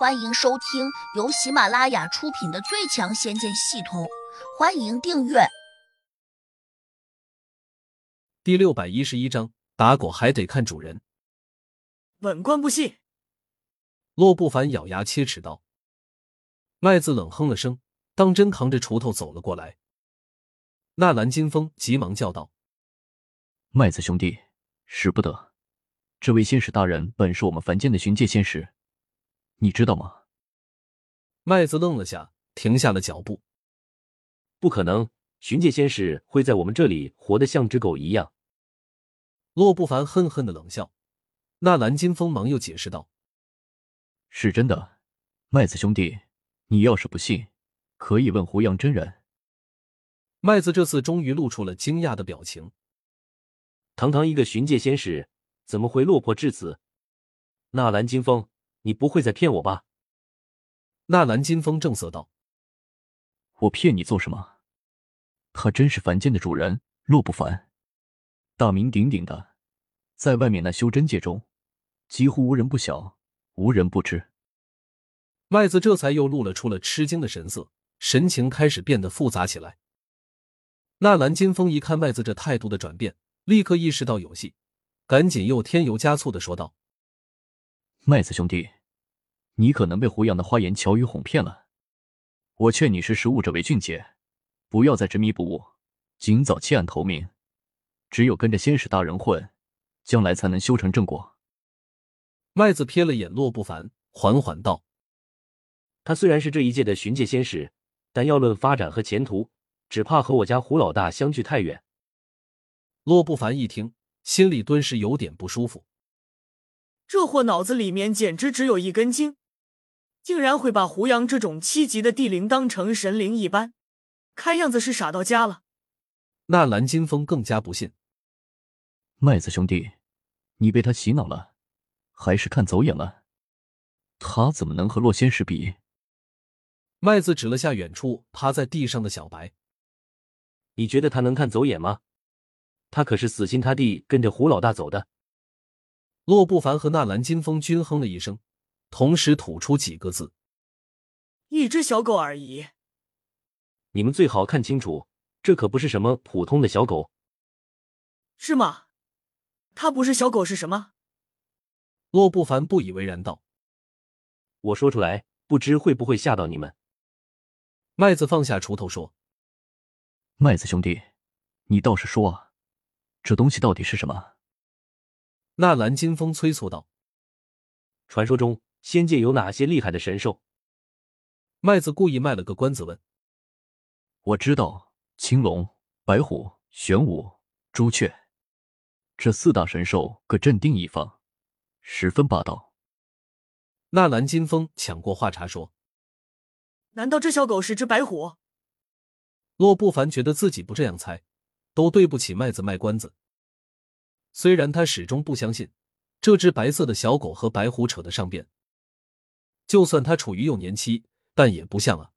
欢迎收听由喜马拉雅出品的《最强仙剑系统》，欢迎订阅。第六百一十一章，打狗还得看主人。本官不信。洛不凡咬牙切齿道。麦子冷哼了声，当真扛着锄头走了过来。纳兰金风急忙叫道：“麦子兄弟，使不得！这位仙使大人本是我们凡间的巡界仙使，你知道吗？”麦子愣了下，停下了脚步。不可能，巡界仙使会在我们这里活得像只狗一样。洛不凡恨恨的冷笑。纳兰金风忙又解释道：“是真的，麦子兄弟，你要是不信，可以问胡杨真人。”麦子这次终于露出了惊讶的表情。堂堂一个巡界仙使，怎么会落魄至此？纳兰金风，你不会在骗我吧？纳兰金风正色道：“我骗你做什么？他真是凡间的主人，洛不凡，大名鼎鼎的，在外面那修真界中，几乎无人不晓，无人不知。”麦子这才又露了出了吃惊的神色，神情开始变得复杂起来。纳兰金风一看麦子这态度的转变，立刻意识到有戏，赶紧又添油加醋的说道：“麦子兄弟，你可能被胡杨的花言巧语哄骗了。我劝你识时务者为俊杰，不要再执迷不悟，尽早弃暗投明。只有跟着仙使大人混，将来才能修成正果。”麦子瞥了眼洛不凡，缓缓道：“他虽然是这一届的巡界仙使，但要论发展和前途。”只怕和我家胡老大相距太远。洛不凡一听，心里顿时有点不舒服。这货脑子里面简直只有一根筋，竟然会把胡杨这种七级的地灵当成神灵一般，看样子是傻到家了。纳兰金风更加不信。麦子兄弟，你被他洗脑了，还是看走眼了？他怎么能和洛仙使比？麦子指了下远处趴在地上的小白。你觉得他能看走眼吗？他可是死心塌地跟着胡老大走的。洛不凡和纳兰金风均哼了一声，同时吐出几个字：“一只小狗而已。”你们最好看清楚，这可不是什么普通的小狗。是吗？它不是小狗是什么？洛不凡不以为然道：“我说出来，不知会不会吓到你们。”麦子放下锄头说。麦子兄弟，你倒是说啊，这东西到底是什么？纳兰金风催促道：“传说中仙界有哪些厉害的神兽？”麦子故意卖了个关子问：“我知道青龙、白虎、玄武、朱雀，这四大神兽各镇定一方，十分霸道。”纳兰金风抢过话茬说：“难道这小狗是只白虎？”洛不凡觉得自己不这样猜，都对不起麦子卖关子。虽然他始终不相信这只白色的小狗和白虎扯得上边，就算它处于幼年期，但也不像啊。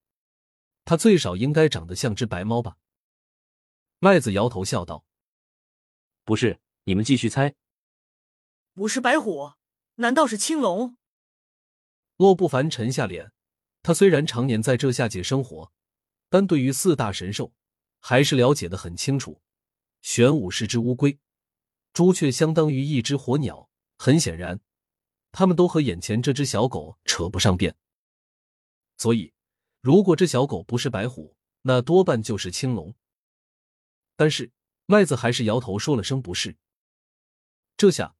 它最少应该长得像只白猫吧？麦子摇头笑道：“不是，你们继续猜。不是白虎，难道是青龙？”洛不凡沉下脸，他虽然常年在这下界生活。但对于四大神兽，还是了解的很清楚。玄武是只乌龟，朱雀相当于一只火鸟。很显然，他们都和眼前这只小狗扯不上边。所以，如果这小狗不是白虎，那多半就是青龙。但是麦子还是摇头说了声不是。这下，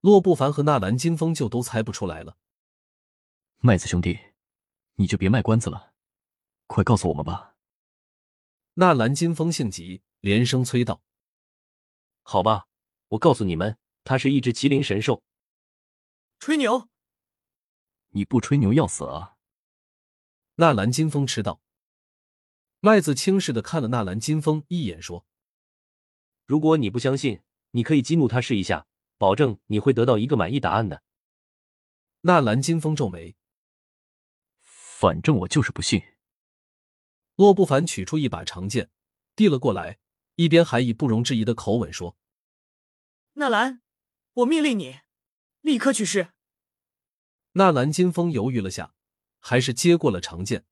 洛不凡和纳兰金风就都猜不出来了。麦子兄弟，你就别卖关子了，快告诉我们吧。纳兰金风性急，连声催道：“好吧，我告诉你们，它是一只麒麟神兽。”吹牛！你不吹牛要死啊！纳兰金风吃道。麦子轻视的看了纳兰金风一眼，说：“如果你不相信，你可以激怒他试一下，保证你会得到一个满意答案的。”纳兰金风皱眉：“反正我就是不信。”洛不凡取出一把长剑，递了过来，一边还以不容置疑的口吻说：“纳兰，我命令你，立刻去世。”纳兰金风犹豫了下，还是接过了长剑，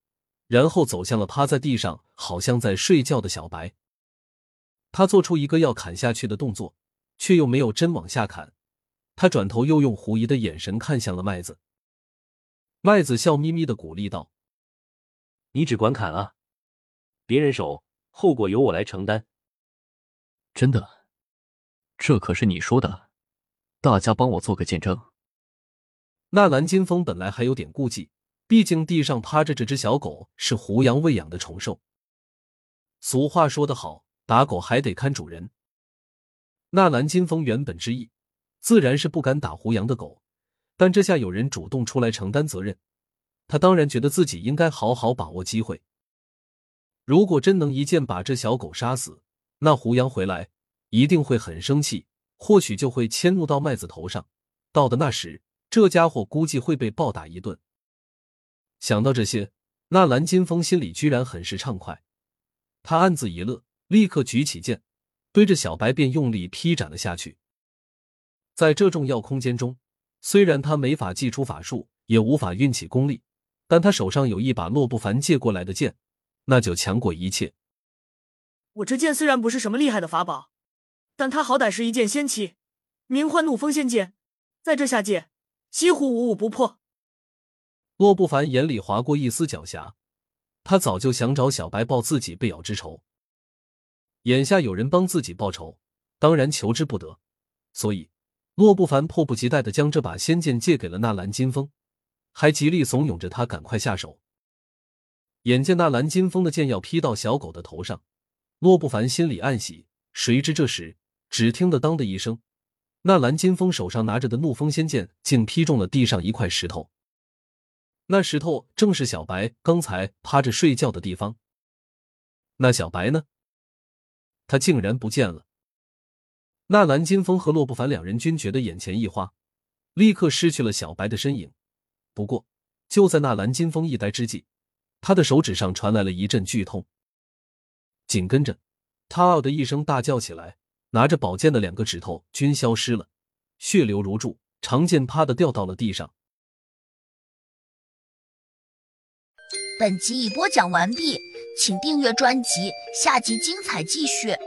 然后走向了趴在地上，好像在睡觉的小白。他做出一个要砍下去的动作，却又没有真往下砍。他转头又用狐疑的眼神看向了麦子。麦子笑眯眯的鼓励道：“你只管砍啊，别人手，后果由我来承担。”真的，这可是你说的，大家帮我做个见证。纳兰金风本来还有点顾忌，毕竟地上趴着这只小狗是胡杨喂养的宠兽。俗话说得好，打狗还得看主人。纳兰金风原本之意。自然是不敢打胡杨的狗，但这下有人主动出来承担责任，他当然觉得自己应该好好把握机会。如果真能一剑把这小狗杀死，那胡杨回来一定会很生气，或许就会迁怒到麦子头上。到的那时，这家伙估计会被暴打一顿。想到这些，那蓝金风心里居然很是畅快，他暗自一乐，立刻举起剑，对着小白便用力劈斩了下去。在这重要空间中，虽然他没法祭出法术，也无法运起功力，但他手上有一把洛不凡借过来的剑，那就强过一切。我这剑虽然不是什么厉害的法宝，但他好歹是一件仙器，名唤怒风仙剑，在这下界几乎无五不破。洛不凡眼里划过一丝狡黠，他早就想找小白报自己被咬之仇，眼下有人帮自己报仇，当然求之不得，所以。洛不凡迫不及待的将这把仙剑借给了纳兰金风，还极力怂恿着他赶快下手。眼见纳兰金风的剑要劈到小狗的头上，洛不凡心里暗喜。谁知这时，只听得“当”的一声，那蓝金风手上拿着的怒风仙剑竟劈中了地上一块石头。那石头正是小白刚才趴着睡觉的地方。那小白呢？他竟然不见了。那蓝金风和洛不凡两人均觉得眼前一花，立刻失去了小白的身影。不过，就在那蓝金风一呆之际，他的手指上传来了一阵剧痛。紧跟着，他“嗷”的一声大叫起来，拿着宝剑的两个指头均消失了，血流如注，长剑啪的掉到了地上。本集已播讲完毕，请订阅专辑，下集精彩继续。